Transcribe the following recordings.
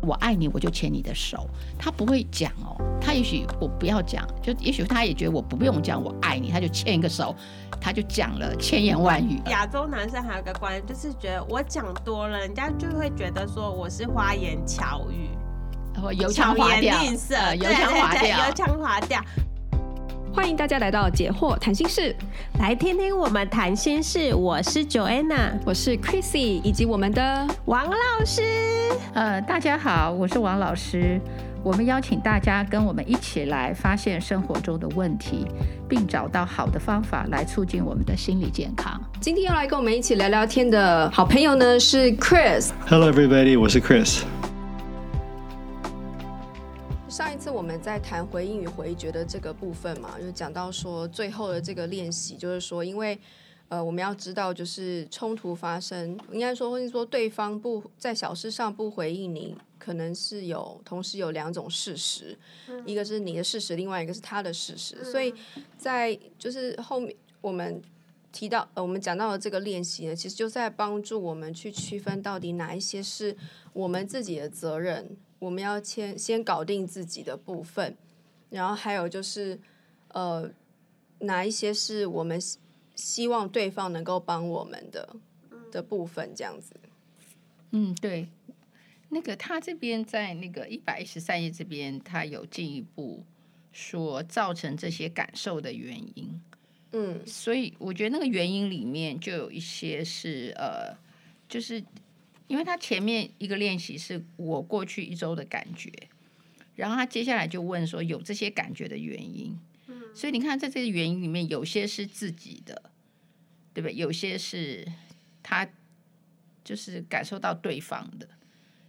我爱你，我就牵你的手。他不会讲哦，他也许我不要讲，就也许他也觉得我不用讲我爱你，他就牵一个手，他就讲了千言万语。亚洲男生还有个观念，就是觉得我讲多了，人家就会觉得说我是花言巧语，然后油腔滑调，油腔滑调，油腔滑调。欢迎大家来到解惑谈心室，来听听我们谈心事。我是 Joanna，我是 Chrissy，以及我们的王老师。呃，大家好，我是王老师。我们邀请大家跟我们一起来发现生活中的问题，并找到好的方法来促进我们的心理健康。今天要来跟我们一起聊聊天的好朋友呢是 Chris。Hello everybody，我是 Chris。上一次我们在谈回应与回绝的这个部分嘛，就讲到说最后的这个练习，就是说，因为呃，我们要知道，就是冲突发生，应该说，或者说对方不在小事上不回应你，可能是有同时有两种事实，嗯、一个是你的事实，另外一个是他的事实。嗯、所以在就是后面我们提到呃，我们讲到的这个练习呢，其实就在帮助我们去区分到底哪一些是我们自己的责任。我们要先先搞定自己的部分，然后还有就是，呃，哪一些是我们希望对方能够帮我们的的部分，这样子。嗯，对。那个他这边在那个一百一十三页这边，他有进一步说造成这些感受的原因。嗯，所以我觉得那个原因里面就有一些是呃，就是。因为他前面一个练习是我过去一周的感觉，然后他接下来就问说有这些感觉的原因，嗯，所以你看在这个原因里面，有些是自己的，对不对？有些是他就是感受到对方的，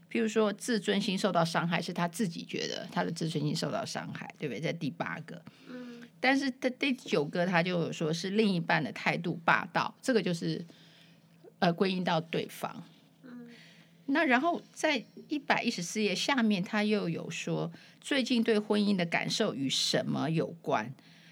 譬如说自尊心受到伤害，是他自己觉得他的自尊心受到伤害，对不对？在第八个，嗯，但是在第九个他就说是另一半的态度霸道，这个就是呃归因到对方。那然后在一百一十四页下面，他又有说最近对婚姻的感受与什么有关？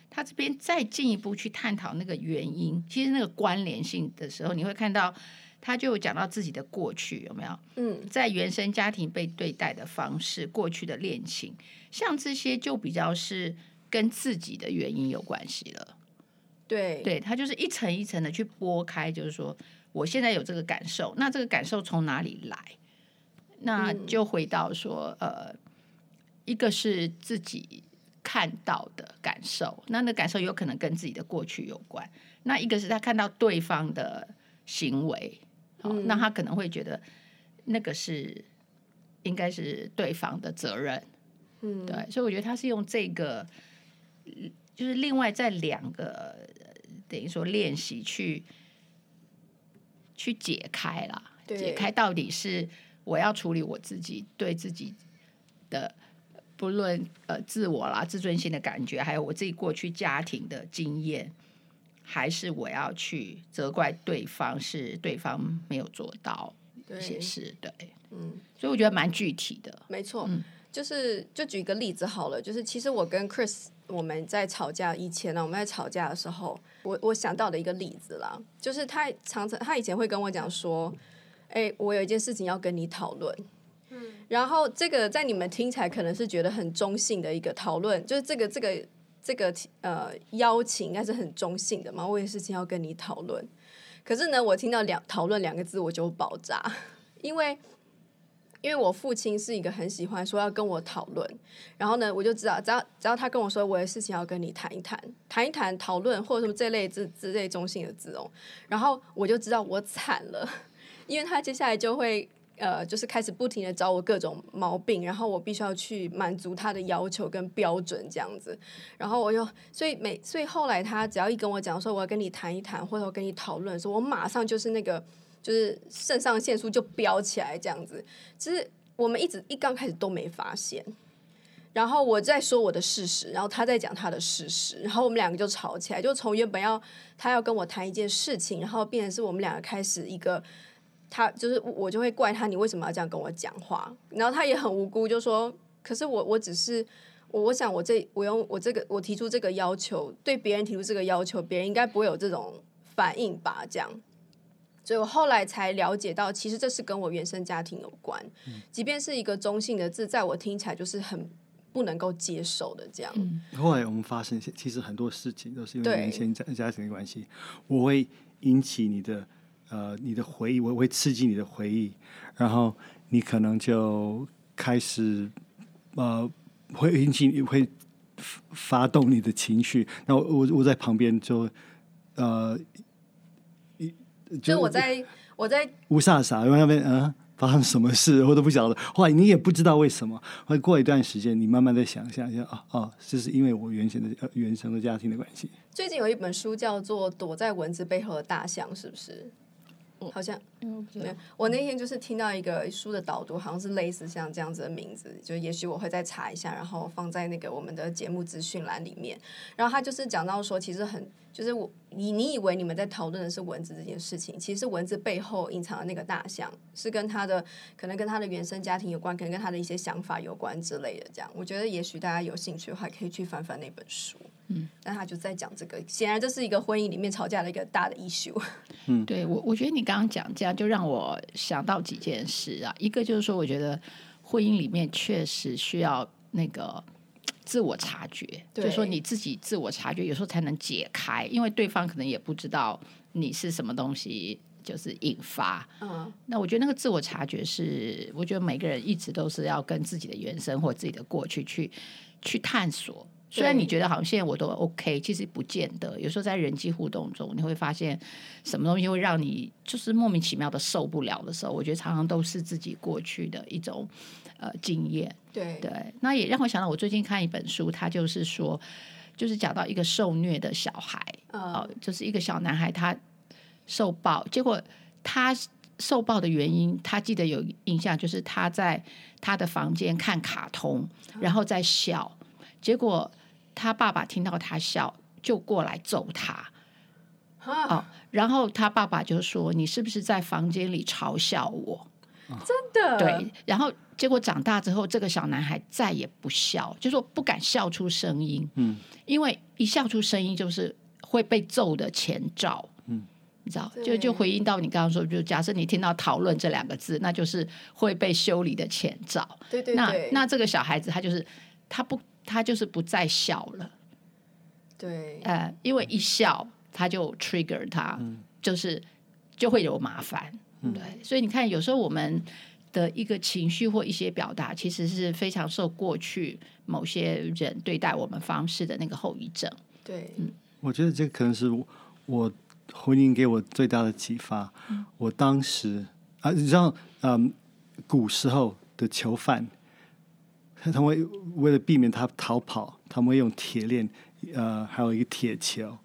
他这边再进一步去探讨那个原因，其实那个关联性的时候，你会看到他就有讲到自己的过去有没有？嗯，在原生家庭被对待的方式，过去的恋情，像这些就比较是跟自己的原因有关系了。对，对，他就是一层一层的去拨开，就是说。我现在有这个感受，那这个感受从哪里来？那就回到说，嗯、呃，一个是自己看到的感受，那那感受有可能跟自己的过去有关；那一个是他看到对方的行为，哦嗯、那他可能会觉得那个是应该是对方的责任。嗯，对，所以我觉得他是用这个，就是另外在两个等于说练习去。去解开了，解开到底是我要处理我自己对自己的不论呃自我啦、自尊心的感觉，还有我自己过去家庭的经验，还是我要去责怪对方是对方没有做到一些事，对，对嗯，所以我觉得蛮具体的，没错，嗯，就是就举一个例子好了，就是其实我跟 Chris 我们在吵架以前呢，我们在吵架的时候。我我想到的一个例子啦，就是他常常他以前会跟我讲说，哎，我有一件事情要跟你讨论，嗯，然后这个在你们听起来可能是觉得很中性的一个讨论，就是这个这个这个呃邀请应该是很中性的嘛，我有事情要跟你讨论，可是呢，我听到两讨论两个字我就爆炸，因为。因为我父亲是一个很喜欢说要跟我讨论，然后呢，我就知道只要只要他跟我说我的事情要跟你谈一谈，谈一谈讨论或者什么这类字之类中性的字哦，然后我就知道我惨了，因为他接下来就会呃就是开始不停的找我各种毛病，然后我必须要去满足他的要求跟标准这样子，然后我就所以每所以后来他只要一跟我讲说我要跟你谈一谈或者我跟你讨论说，我马上就是那个。就是肾上腺素就飙起来这样子，其实我们一直一刚开始都没发现，然后我在说我的事实，然后他在讲他的事实，然后我们两个就吵起来，就从原本要他要跟我谈一件事情，然后变成是我们两个开始一个，他就是我就会怪他，你为什么要这样跟我讲话？然后他也很无辜，就说，可是我我只是我我想我这我用我这个我提出这个要求，对别人提出这个要求，别人应该不会有这种反应吧？这样。所以我后来才了解到，其实这是跟我原生家庭有关。嗯、即便是一个中性的字，在我听起来就是很不能够接受的这样。嗯、后来我们发现，其实很多事情都是因为原生家家庭的关系，我会引起你的呃你的回忆，我会刺激你的回忆，然后你可能就开始呃会引起你会发动你的情绪。那我我我在旁边就呃。就我在我在乌萨萨，因为那边嗯发生什么事我都不晓得，后来你也不知道为什么，会过一段时间，你慢慢的想象一下，哦哦，这是因为我原先的呃原生的家庭的关系。最近有一本书叫做《躲在蚊子背后的大象》，是不是？好像，嗯，对，我那天就是听到一个书的导读，好像是类似像这样子的名字，就也许我会再查一下，然后放在那个我们的节目资讯栏里面。然后他就是讲到说，其实很。就是我，你你以为你们在讨论的是蚊子这件事情，其实蚊子背后隐藏的那个大象，是跟他的可能跟他的原生家庭有关，可能跟他的一些想法有关之类的。这样，我觉得也许大家有兴趣的话，可以去翻翻那本书。嗯，那他就在讲这个，显然这是一个婚姻里面吵架的一个大的 issue。嗯，对我，我觉得你刚刚讲这样，就让我想到几件事啊。一个就是说，我觉得婚姻里面确实需要那个。自我察觉，就是说你自己自我察觉，有时候才能解开，因为对方可能也不知道你是什么东西，就是引发。嗯，那我觉得那个自我察觉是，我觉得每个人一直都是要跟自己的原生或自己的过去去去探索。虽然你觉得好像现在我都 OK，其实不见得。有时候在人际互动中，你会发现什么东西会让你就是莫名其妙的受不了的时候，我觉得常常都是自己过去的一种呃经验。对对，那也让我想到，我最近看一本书，它就是说，就是讲到一个受虐的小孩，哦，就是一个小男孩，他受暴，结果他受暴的原因，他记得有印象，就是他在他的房间看卡通，然后在笑。结果他爸爸听到他笑，就过来揍他。哦，然后他爸爸就说：“你是不是在房间里嘲笑我？”真的？对。然后结果长大之后，这个小男孩再也不笑，就说不敢笑出声音。嗯，因为一笑出声音就是会被揍的前兆。嗯，你知道，就就回应到你刚刚说，就假设你听到“讨论”这两个字，那就是会被修理的前兆。对对对。那那这个小孩子他就是他不。他就是不再笑了，对，呃，因为一笑他就 trigger 他，嗯、就是就会有麻烦，嗯、对，所以你看，有时候我们的一个情绪或一些表达，其实是非常受过去某些人对待我们方式的那个后遗症。对，嗯，我觉得这可能是我婚姻给我最大的启发。嗯、我当时啊，你知道，嗯，古时候的囚犯。他们会为了避免他逃跑，他们会用铁链，呃，还有一个铁球，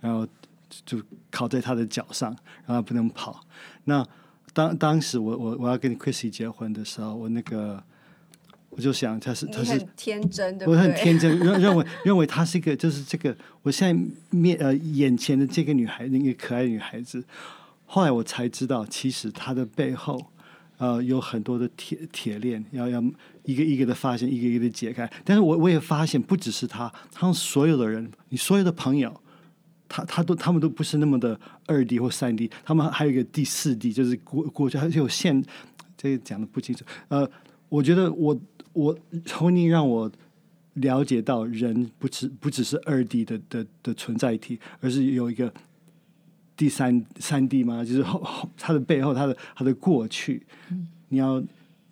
然后就靠在他的脚上，让他不能跑。那当当时我我我要跟 Chrissy 结婚的时候，我那个我就想他是他是天真的，我很天真认认为 认为她是一个就是这个我现在面呃眼前的这个女孩那个可爱女孩子，后来我才知道，其实她的背后呃有很多的铁铁链要要。一个一个的发现，一个一个的解开。但是我我也发现，不只是他，他们所有的人，你所有的朋友，他他都他们都不是那么的二 D 或三 D，他们还有一个第四 D，就是国国家还有限，这个讲的不清楚。呃，我觉得我我从你让我了解到，人不只不只是二 D 的的的存在体，而是有一个第三三 D 吗？就是 后后他的背后，他的他的过去，你要。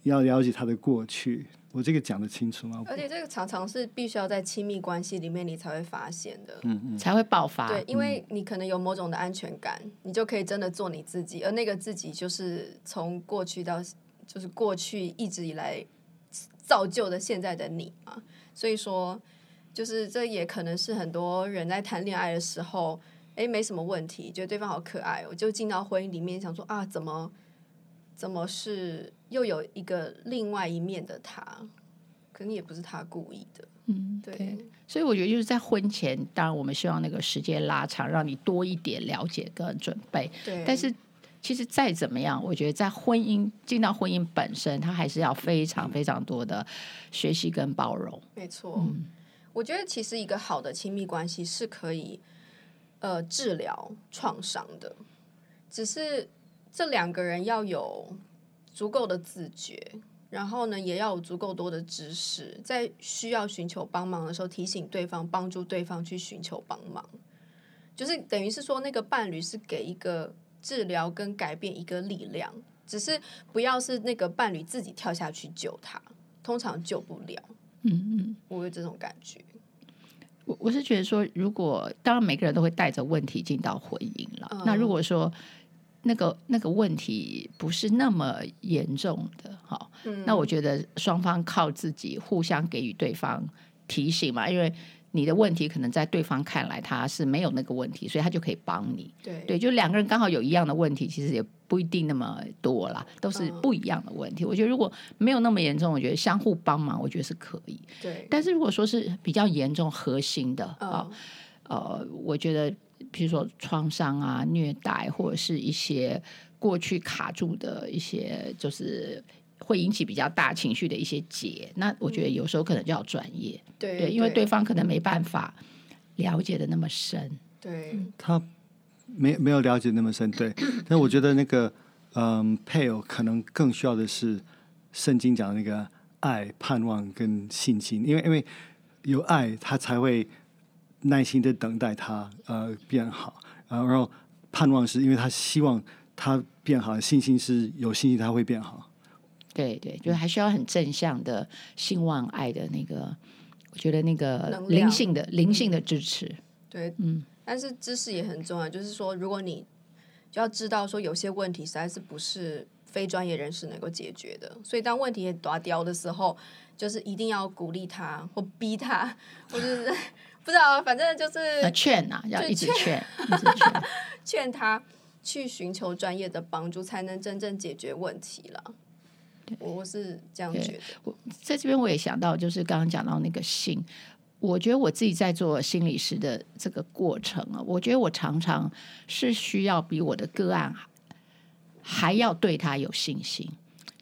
要了解他的过去，我这个讲的清楚吗？而且这个常常是必须要在亲密关系里面你才会发现的，嗯嗯，才会爆发。对，因为你可能有某种的安全感，嗯、你就可以真的做你自己，而那个自己就是从过去到就是过去一直以来造就的现在的你嘛。所以说，就是这也可能是很多人在谈恋爱的时候，哎，没什么问题，觉得对方好可爱，我就进到婚姻里面想说啊，怎么？怎么是又有一个另外一面的他？可能也不是他故意的。嗯，对，所以我觉得就是在婚前，当然我们希望那个时间拉长，让你多一点了解跟准备。对。但是其实再怎么样，我觉得在婚姻进到婚姻本身，他还是要非常非常多的学习跟包容。没错。嗯。我觉得其实一个好的亲密关系是可以呃治疗创伤的，只是。这两个人要有足够的自觉，然后呢，也要有足够多的知识，在需要寻求帮忙的时候，提醒对方，帮助对方去寻求帮忙，就是等于是说，那个伴侣是给一个治疗跟改变一个力量，只是不要是那个伴侣自己跳下去救他，通常救不了。嗯嗯，我有这种感觉。我我是觉得说，如果当然每个人都会带着问题进到婚姻了，嗯、那如果说那个那个问题不是那么严重的，哈、嗯，那我觉得双方靠自己互相给予对方提醒嘛，因为。你的问题可能在对方看来他是没有那个问题，所以他就可以帮你。对对，就两个人刚好有一样的问题，其实也不一定那么多啦，都是不一样的问题。嗯、我觉得如果没有那么严重，我觉得相互帮忙，我觉得是可以。对，但是如果说是比较严重、核心的啊、嗯哦，呃，我觉得比如说创伤啊、虐待，或者是一些过去卡住的一些，就是。会引起比较大情绪的一些结，那我觉得有时候可能就要专业，对，对，因为对方可能没办法了解的那么深，对，他没没有了解那么深，对。但我觉得那个，嗯，配偶可能更需要的是圣经讲的那个爱、盼望跟信心，因为因为有爱，他才会耐心的等待他呃变好，然后盼望是因为他希望他变好，信心是有信心他会变好。对对，就还需要很正向的兴旺爱的那个，我觉得那个灵性的灵性的支持。对，嗯，但是知识也很重要，就是说，如果你就要知道说，有些问题实在是不是非专业人士能够解决的，所以当问题也大条的时候，就是一定要鼓励他或逼他，或者是 不知道，反正就是劝呐，要一直 劝，一直劝，劝他去寻求专业的帮助，才能真正解决问题了。我是这样觉得。我在这边我也想到，就是刚刚讲到那个性，我觉得我自己在做心理师的这个过程啊，我觉得我常常是需要比我的个案还要对他有信心。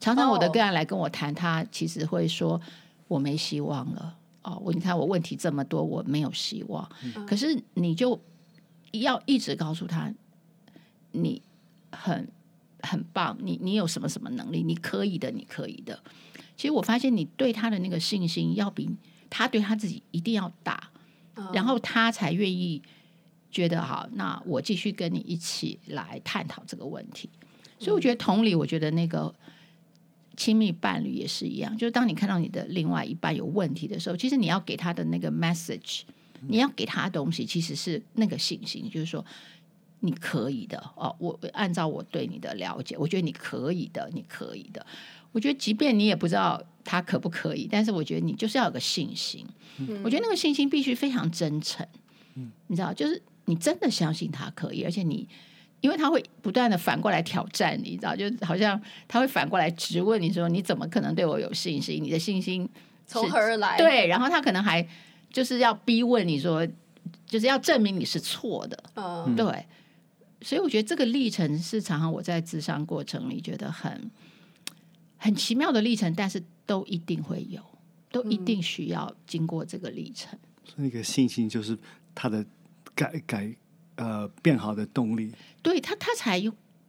常常我的个案来跟我谈，他其实会说我没希望了。哦，我你看我问题这么多，我没有希望。嗯。可是你就要一直告诉他，你很。很棒，你你有什么什么能力？你可以的，你可以的。其实我发现你对他的那个信心，要比他对他自己一定要大，嗯、然后他才愿意觉得好。那我继续跟你一起来探讨这个问题。所以我觉得同理，我觉得那个亲密伴侣也是一样。就是当你看到你的另外一半有问题的时候，其实你要给他的那个 message，你要给他的东西，其实是那个信心，就是说。你可以的哦，我按照我对你的了解，我觉得你可以的，你可以的。我觉得，即便你也不知道他可不可以，但是我觉得你就是要有个信心。嗯、我觉得那个信心必须非常真诚。嗯、你知道，就是你真的相信他可以，而且你，因为他会不断的反过来挑战你，你知道，就好像他会反过来质问你说：“你怎么可能对我有信心？你的信心从何而来？”对，然后他可能还就是要逼问你说，就是要证明你是错的。嗯，对。所以我觉得这个历程是常常我在智商过程里觉得很很奇妙的历程，但是都一定会有，都一定需要经过这个历程。那个信心就是他的改改呃变好的动力，对他他才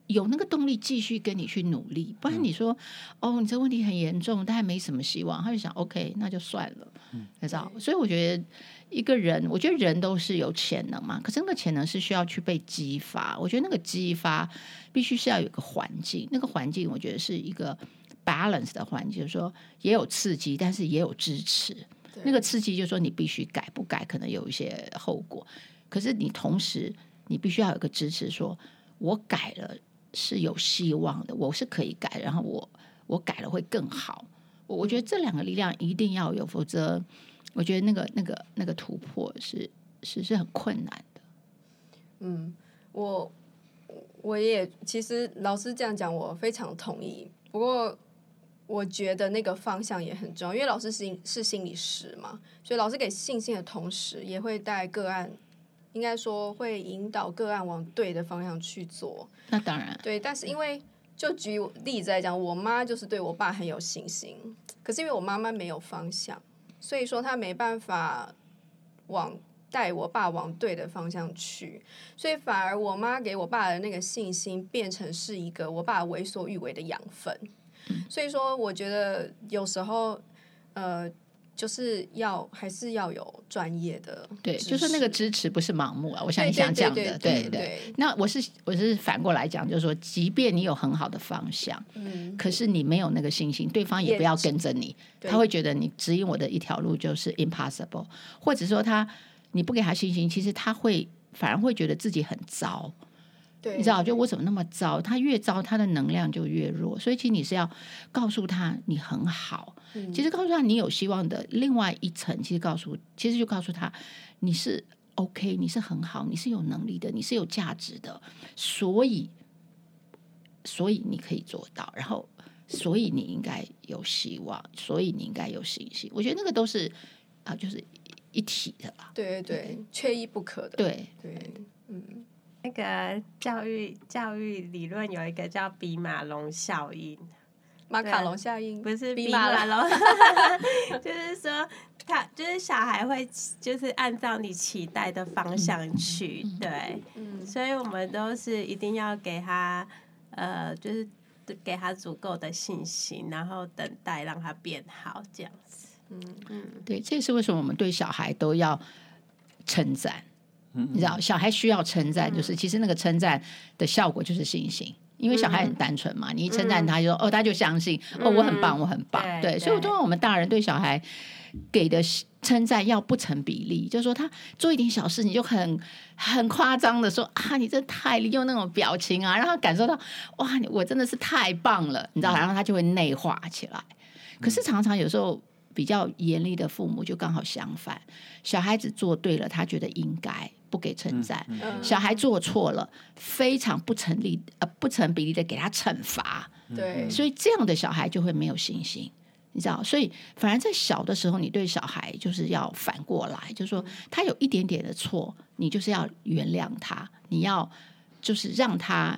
有有那个动力继续跟你去努力。不然你说、嗯、哦，你这问题很严重，但还没什么希望，他就想 OK，那就算了，嗯，知道。所以我觉得。一个人，我觉得人都是有潜能嘛，可是那个潜能是需要去被激发。我觉得那个激发必须是要有个环境，那个环境我觉得是一个 balance 的环境，就是说也有刺激，但是也有支持。那个刺激就是说你必须改，不改可能有一些后果。可是你同时你必须要有个支持说，说我改了是有希望的，我是可以改，然后我我改了会更好。我我觉得这两个力量一定要有，否则。我觉得那个、那个、那个突破是是是很困难的。嗯，我我也其实老师这样讲，我非常同意。不过我觉得那个方向也很重要，因为老师是是心理师嘛，所以老师给信心的同时，也会带个案，应该说会引导个案往对的方向去做。那当然，对。但是因为就举例子来讲，我妈就是对我爸很有信心，可是因为我妈妈没有方向。所以说她没办法往带我爸往对的方向去，所以反而我妈给我爸的那个信心变成是一个我爸为所欲为的养分。所以说，我觉得有时候，呃。就是要还是要有专业的，对，就是那个支持不是盲目啊。我想你想讲的，对对。那我是我是反过来讲，就是说，即便你有很好的方向，嗯，可是你没有那个信心，对方也不要跟着你，他会觉得你指引我的一条路就是 impossible，或者说他你不给他信心，其实他会反而会觉得自己很糟。你知道，就我怎么那么糟？他越糟，他的能量就越弱。所以，其实你是要告诉他你很好。嗯、其实告诉他你有希望的另外一层，其实告诉，其实就告诉他你是 OK，你是很好，你是有能力的，你是有价值的。所以，所以你可以做到。然后，所以你应该有希望，所以你应该有信心。我觉得那个都是啊、呃，就是一体的吧。对对对，缺一不可的。对对，嗯。那个教育教育理论有一个叫比马龙效应，马卡龙效应不是比马龙，就是说他就是小孩会就是按照你期待的方向去，对，嗯，所以我们都是一定要给他呃，就是给他足够的信心，然后等待让他变好这样子，嗯嗯，对，这是为什么我们对小孩都要称赞。你知道，小孩需要称赞，就是其实那个称赞的效果就是信心，因为小孩很单纯嘛，你一称赞他就说哦，他就相信哦，我很棒，我很棒，对，所以我通常我们大人对小孩给的称赞要不成比例，就是说他做一点小事，你就很很夸张的说啊，你这太用那种表情啊，让他感受到哇，我真的是太棒了，你知道，然后他就会内化起来。可是常常有时候。比较严厉的父母就刚好相反，小孩子做对了，他觉得应该不给称赞；嗯嗯、小孩做错了，非常不成立呃不成比例的给他惩罚。对，所以这样的小孩就会没有信心，你知道？所以反而在小的时候，你对小孩就是要反过来，就是说他有一点点的错，你就是要原谅他，你要就是让他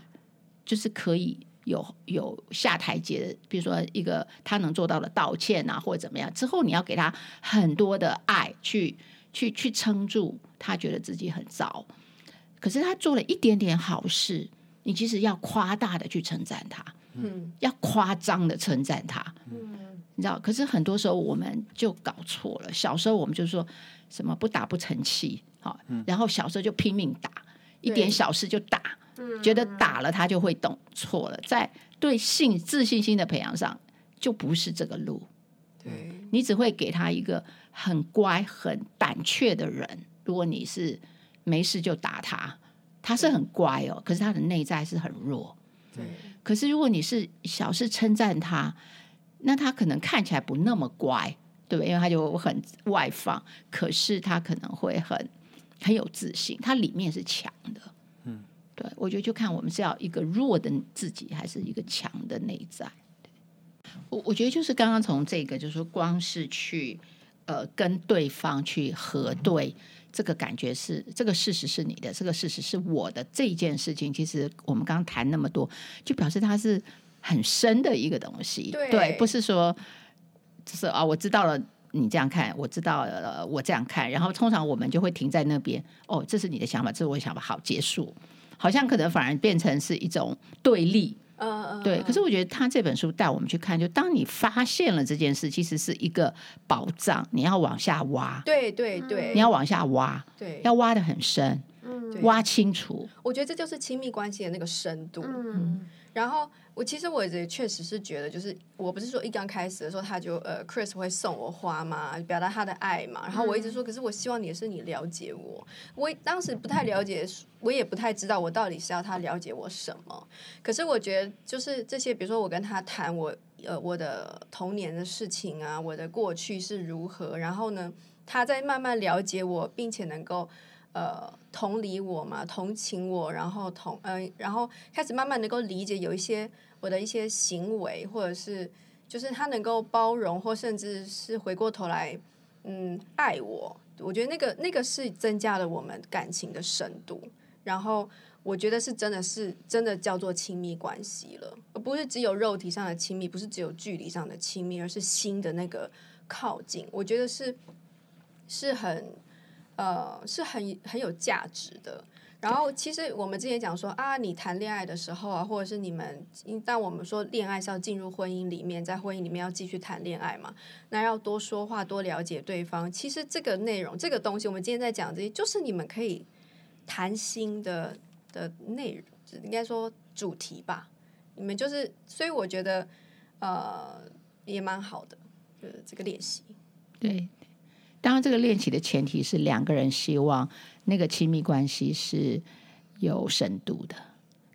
就是可以。有有下台阶的，比如说一个他能做到的道歉啊，或者怎么样之后，你要给他很多的爱去，去去去撑住他觉得自己很糟。可是他做了一点点好事，你其实要夸大的去称赞他，嗯，要夸张的称赞他，嗯，你知道？可是很多时候我们就搞错了。小时候我们就说什么不打不成器，好，然后小时候就拼命打，一点小事就打。觉得打了他就会懂错了，在对信自信心的培养上就不是这个路。对，你只会给他一个很乖、很胆怯的人。如果你是没事就打他，他是很乖哦，可是他的内在是很弱。对。可是如果你是小事称赞他，那他可能看起来不那么乖，对不对？因为他就很外放，可是他可能会很很有自信，他里面是强的。嗯对，我觉得就看我们是要一个弱的自己，还是一个强的内在。我我觉得就是刚刚从这个，就是说光是去呃跟对方去核对，这个感觉是这个事实是你的，这个事实是我的这一件事情，其实我们刚刚谈那么多，就表示它是很深的一个东西。对，对，不是说就是啊，我知道了你这样看，我知道了我这样看，然后通常我们就会停在那边。哦，这是你的想法，这是我的想法，好，结束。好像可能反而变成是一种对立，嗯嗯，对。可是我觉得他这本书带我们去看，就当你发现了这件事，其实是一个宝藏，你要往下挖，对对对，你要往下挖，对，要挖的很深，嗯，挖清楚。我觉得这就是亲密关系的那个深度，嗯。然后我其实我也确实是觉得，就是我不是说一刚开始的时候他就呃，Chris 会送我花嘛，表达他的爱嘛。然后我一直说，可是我希望你是你了解我。我当时不太了解，我也不太知道我到底是要他了解我什么。可是我觉得，就是这些，比如说我跟他谈我呃我的童年的事情啊，我的过去是如何，然后呢，他在慢慢了解我，并且能够。呃，同理我嘛，同情我，然后同嗯、呃，然后开始慢慢能够理解有一些我的一些行为，或者是就是他能够包容，或甚至是回过头来嗯爱我。我觉得那个那个是增加了我们感情的深度，然后我觉得是真的是真的叫做亲密关系了，而不是只有肉体上的亲密，不是只有距离上的亲密，而是心的那个靠近。我觉得是是很。呃是很很有价值的。然后其实我们之前讲说啊，你谈恋爱的时候啊，或者是你们，但我们说恋爱是要进入婚姻里面，在婚姻里面要继续谈恋爱嘛，那要多说话，多了解对方。其实这个内容，这个东西，我们今天在讲这些，就是你们可以谈心的的内容，应该说主题吧。你们就是，所以我觉得呃也蛮好的，就是这个练习。对，当然这个练习的前提是两个人希望。那个亲密关系是有深度的。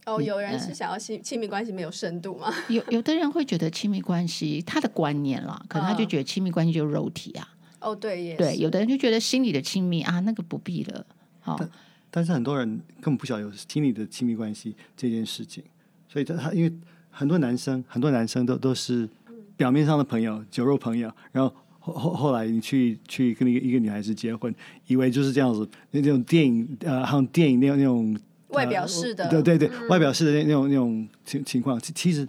哦，有人是想要亲亲密关系没有深度吗？有有的人会觉得亲密关系他的观念啦，可能他就觉得亲密关系就是肉体啊。哦，对，对，有的人就觉得心理的亲密啊，那个不必了。好，但但是很多人根本不晓得有心理的亲密关系这件事情，所以他他因为很多男生很多男生都都是表面上的朋友，酒肉朋友，然后。后后后来，你去去跟一个一个女孩子结婚，以为就是这样子，那那种电影呃，好像电影那样那种外表式的，对对对，嗯、外表式的那那种那种情情况。其实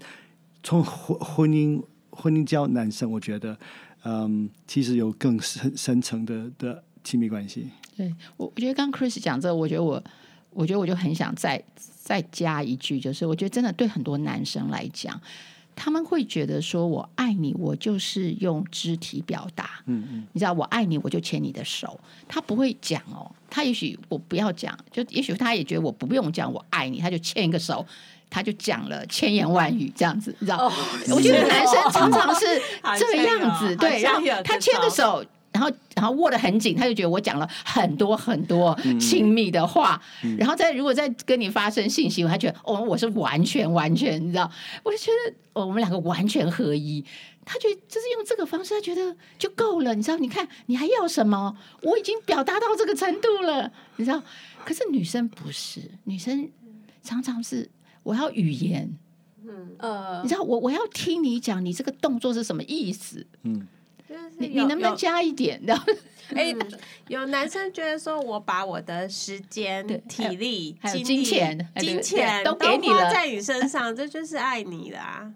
从婚婚姻婚姻交男生，我觉得嗯，其实有更深深层的的亲密关系。对我，我觉得刚 Chris 讲这个，我觉得我我觉得我就很想再再加一句，就是我觉得真的对很多男生来讲。他们会觉得说：“我爱你，我就是用肢体表达。”嗯嗯，你知道，我爱你，我就牵你的手。他不会讲哦，他也许我不要讲，就也许他也觉得我不用讲我爱你，他就牵一个手，他就讲了千言万语这样子，你知道？哦、我觉得男生常常是这个样子，对，然后他牵个手。然后，然后握得很紧，他就觉得我讲了很多很多亲密的话。嗯、然后再如果再跟你发生性行为，他觉得哦，我是完全完全，你知道？我就觉得哦，我们两个完全合一。他觉得就是用这个方式，他觉得就够了，你知道？你看你还要什么？我已经表达到这个程度了，你知道？可是女生不是，女生常常是我要语言，嗯呃，你知道我我要听你讲，你这个动作是什么意思？嗯。你你能不能加一点？然后，哎，有男生觉得说，我把我的时间、体力、金钱、金钱都给你了，在你身上，这就是爱你啦。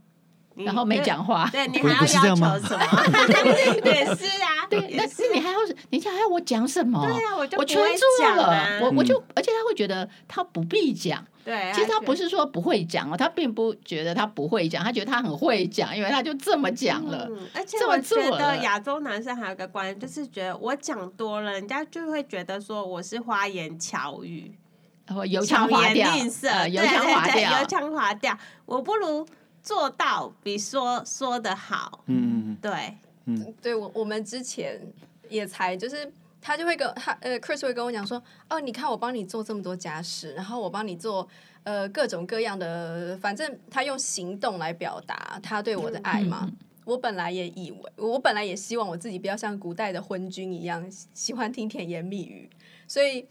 然后没讲话，对你还要要求什么？也是啊，对，但是你还要，你还要我讲什么？对啊，我就我全住了，我我就，而且他会觉得他不必讲。对，其实他不是说不会讲哦，他并不觉得他不会讲，他觉得他很会讲，因为他就这么讲了。嗯，而且我觉得亚洲男生还有个观念，就是觉得我讲多了，人家就会觉得说我是花言巧语，然后油腔滑调，油腔滑调，油腔滑调，我不如做到比说说的好。嗯，对，嗯，对我我们之前也才就是。他就会跟他呃，Chris 会跟我讲说，哦，你看我帮你做这么多家事，然后我帮你做呃各种各样的，反正他用行动来表达他对我的爱嘛。嗯、我本来也以为，我本来也希望我自己不要像古代的昏君一样喜欢听甜言蜜语，所以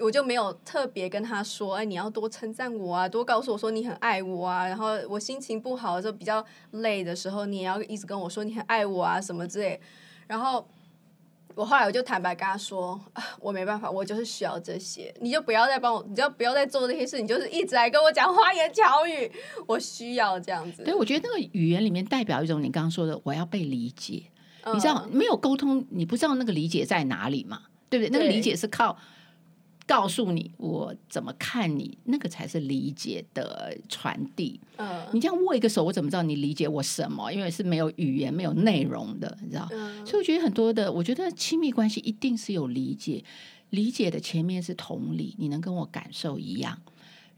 我就没有特别跟他说，哎，你要多称赞我啊，多告诉我说你很爱我啊，然后我心情不好的时候，比较累的时候，你也要一直跟我说你很爱我啊什么之类，然后。我后来我就坦白跟他说，啊，我没办法，我就是需要这些，你就不要再帮我，你就不要再做这些事，你就是一直来跟我讲花言巧语，我需要这样子。对，我觉得那个语言里面代表一种你刚刚说的，我要被理解。嗯，你知道没有沟通，你不知道那个理解在哪里嘛？对不对？对，那个理解是靠。告诉你我怎么看你，那个才是理解的传递。嗯，你这样握一个手，我怎么知道你理解我什么？因为是没有语言、没有内容的，你知道？嗯，所以我觉得很多的，我觉得亲密关系一定是有理解，理解的前面是同理，你能跟我感受一样。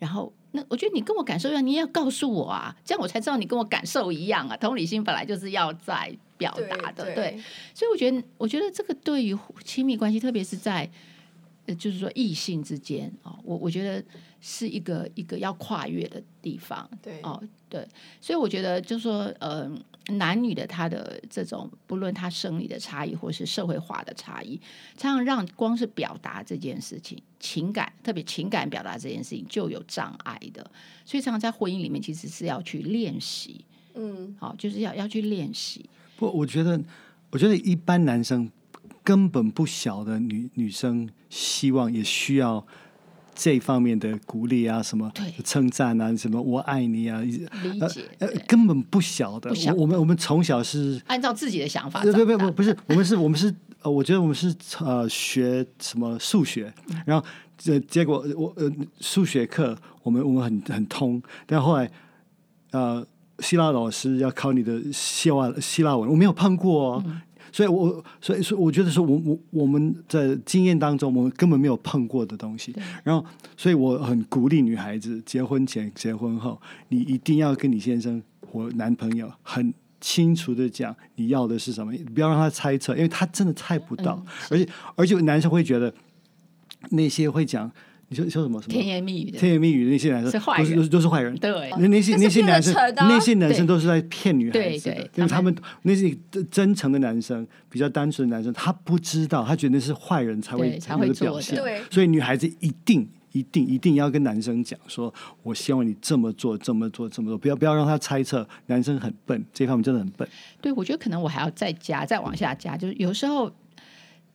然后，那我觉得你跟我感受一样，你也要告诉我啊，这样我才知道你跟我感受一样啊。同理心本来就是要在表达的，对，对。所以我觉得，我觉得这个对于亲密关系，特别是在。就是说，异性之间哦，我我觉得是一个一个要跨越的地方，对哦，对，所以我觉得就是说，呃，男女的他的这种，不论他生理的差异或是社会化的差异，常常让光是表达这件事情，情感特别情感表达这件事情就有障碍的，所以常常在婚姻里面其实是要去练习，嗯，好，就是要要去练习。不，我觉得，我觉得一般男生。根本不晓得女女生希望也需要这方面的鼓励啊，什么称赞啊，什么我爱你啊，理解呃，呃根本不晓得。我我们我们从小是按照自己的想法，不不不不是，我们是我们是呃，我觉得我们是呃学什么数学，然后这结果我呃数学课我们我们很很通，但后来呃希腊老师要考你的希腊希腊文，我没有碰过哦。嗯所以我，我所以说，我觉得是，我我我们在经验当中，我们根本没有碰过的东西。然后，所以我很鼓励女孩子结婚前、结婚后，你一定要跟你先生或男朋友很清楚的讲你要的是什么，不要让他猜测，因为他真的猜不到。嗯、而且，而且男生会觉得那些会讲。你说说什么什么？甜言蜜语的。甜言蜜语的那些男生是坏人，都是都是坏人。对，那那些那些男生，那些男生都是在骗女孩子的，对，因为他们。那些真诚的男生，比较单纯的男生，他不知道，他觉得那是坏人才会才会表现。对，所以女孩子一定一定一定要跟男生讲说，我希望你这么做，这么做，这么做，不要不要让他猜测，男生很笨，这方面真的很笨。对，我觉得可能我还要再加，再往下加，就是有时候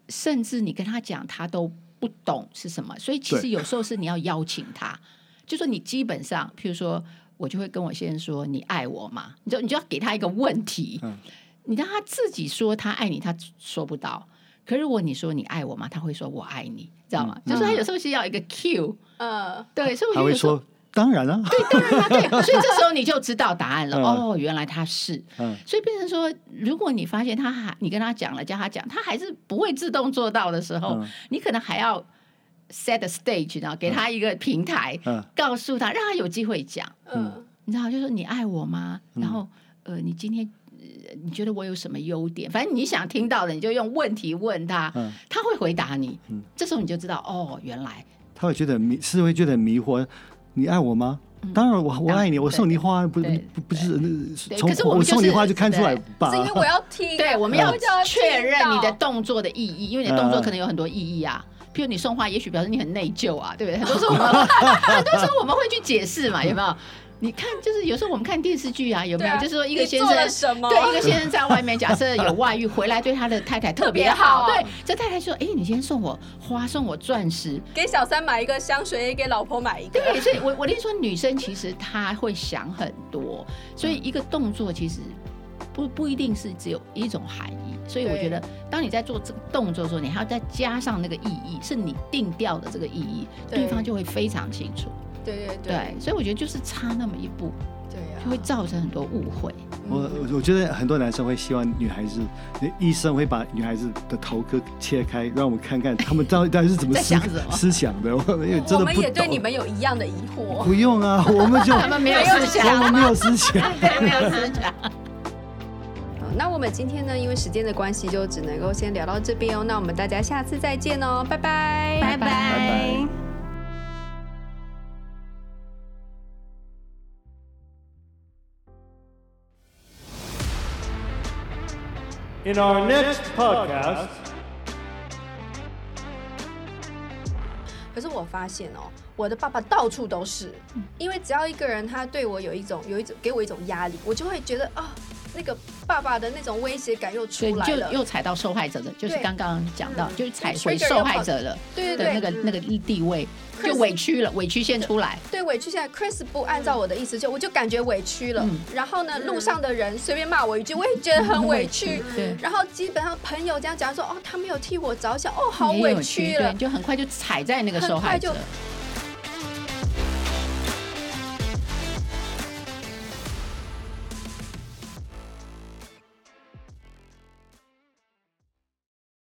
甚至你跟他讲，他都。不懂是什么，所以其实有时候是你要邀请他，就说你基本上，譬如说，我就会跟我先生说：“你爱我吗？”你就你就要给他一个问题，嗯、你让他自己说他爱你，他说不到。可是如果你说你爱我吗？他会说我爱你，知道吗？嗯、就是他有时候是要一个 cue，嗯，对，所以我就会说。当然了，对，当然了，对，所以这时候你就知道答案了。哦，原来他是，所以变成说，如果你发现他还，你跟他讲了，叫他讲，他还是不会自动做到的时候，你可能还要 set stage，然后给他一个平台，告诉他，让他有机会讲。嗯，你知道，就是说你爱我吗？然后，呃，你今天你觉得我有什么优点？反正你想听到的，你就用问题问他，他会回答你。这时候你就知道，哦，原来他会觉得迷，是会觉得迷惑。你爱我吗？当然，我我爱你。我送你花，不不不是从我送你花就看出来吧？是因为我要听，对，我们要确认你的动作的意义，因为你的动作可能有很多意义啊。譬如你送花，也许表示你很内疚啊，对不对？很多时候我们 很多时候我们会去解释嘛，有没有？你看，就是有时候我们看电视剧啊，有没有？啊、就是说一个先生，对一个先生在外面，假设有外遇回来，对他的太太特别好。好对，这太太说：“哎、欸，你先送我花，送我钻石，给小三买一个香水，也给老婆买一个。”对，所以我我跟你说，女生其实她会想很多，所以一个动作其实不不一定是只有一种含义。所以我觉得，当你在做这个动作的时候，你还要再加上那个意义，是你定调的这个意义，对方就会非常清楚。对对对，对，所以我觉得就是差那么一步，对呀，就会造成很多误会。我我觉得很多男生会希望女孩子，医生会把女孩子的头壳切开，让我们看看他们到底 到底是怎么思思想的。我们也真的不懂。我们也对你们有一样的疑惑。不用啊，我们就他们没有思想，我们没有思想，对没有思想。那我们今天呢，因为时间的关系，就只能够先聊到这边哦。那我们大家下次再见哦，拜拜，拜拜，拜拜。In our next podcast，可是我发现哦，我的爸爸到处都是，因为只要一个人他对我有一种有一种给我一种压力，我就会觉得啊。那个爸爸的那种威胁感又出来了，就又踩到受害者的，就是刚刚讲到，就是踩回受害者了，对对对，那个那个地位就委屈了，委屈先出来，对，委屈现在 Chris 不按照我的意思，就我就感觉委屈了。然后呢，路上的人随便骂我一句，我也觉得很委屈。对，然后基本上朋友这样讲说，哦，他没有替我着想，哦，好委屈了，就很快就踩在那个受害者。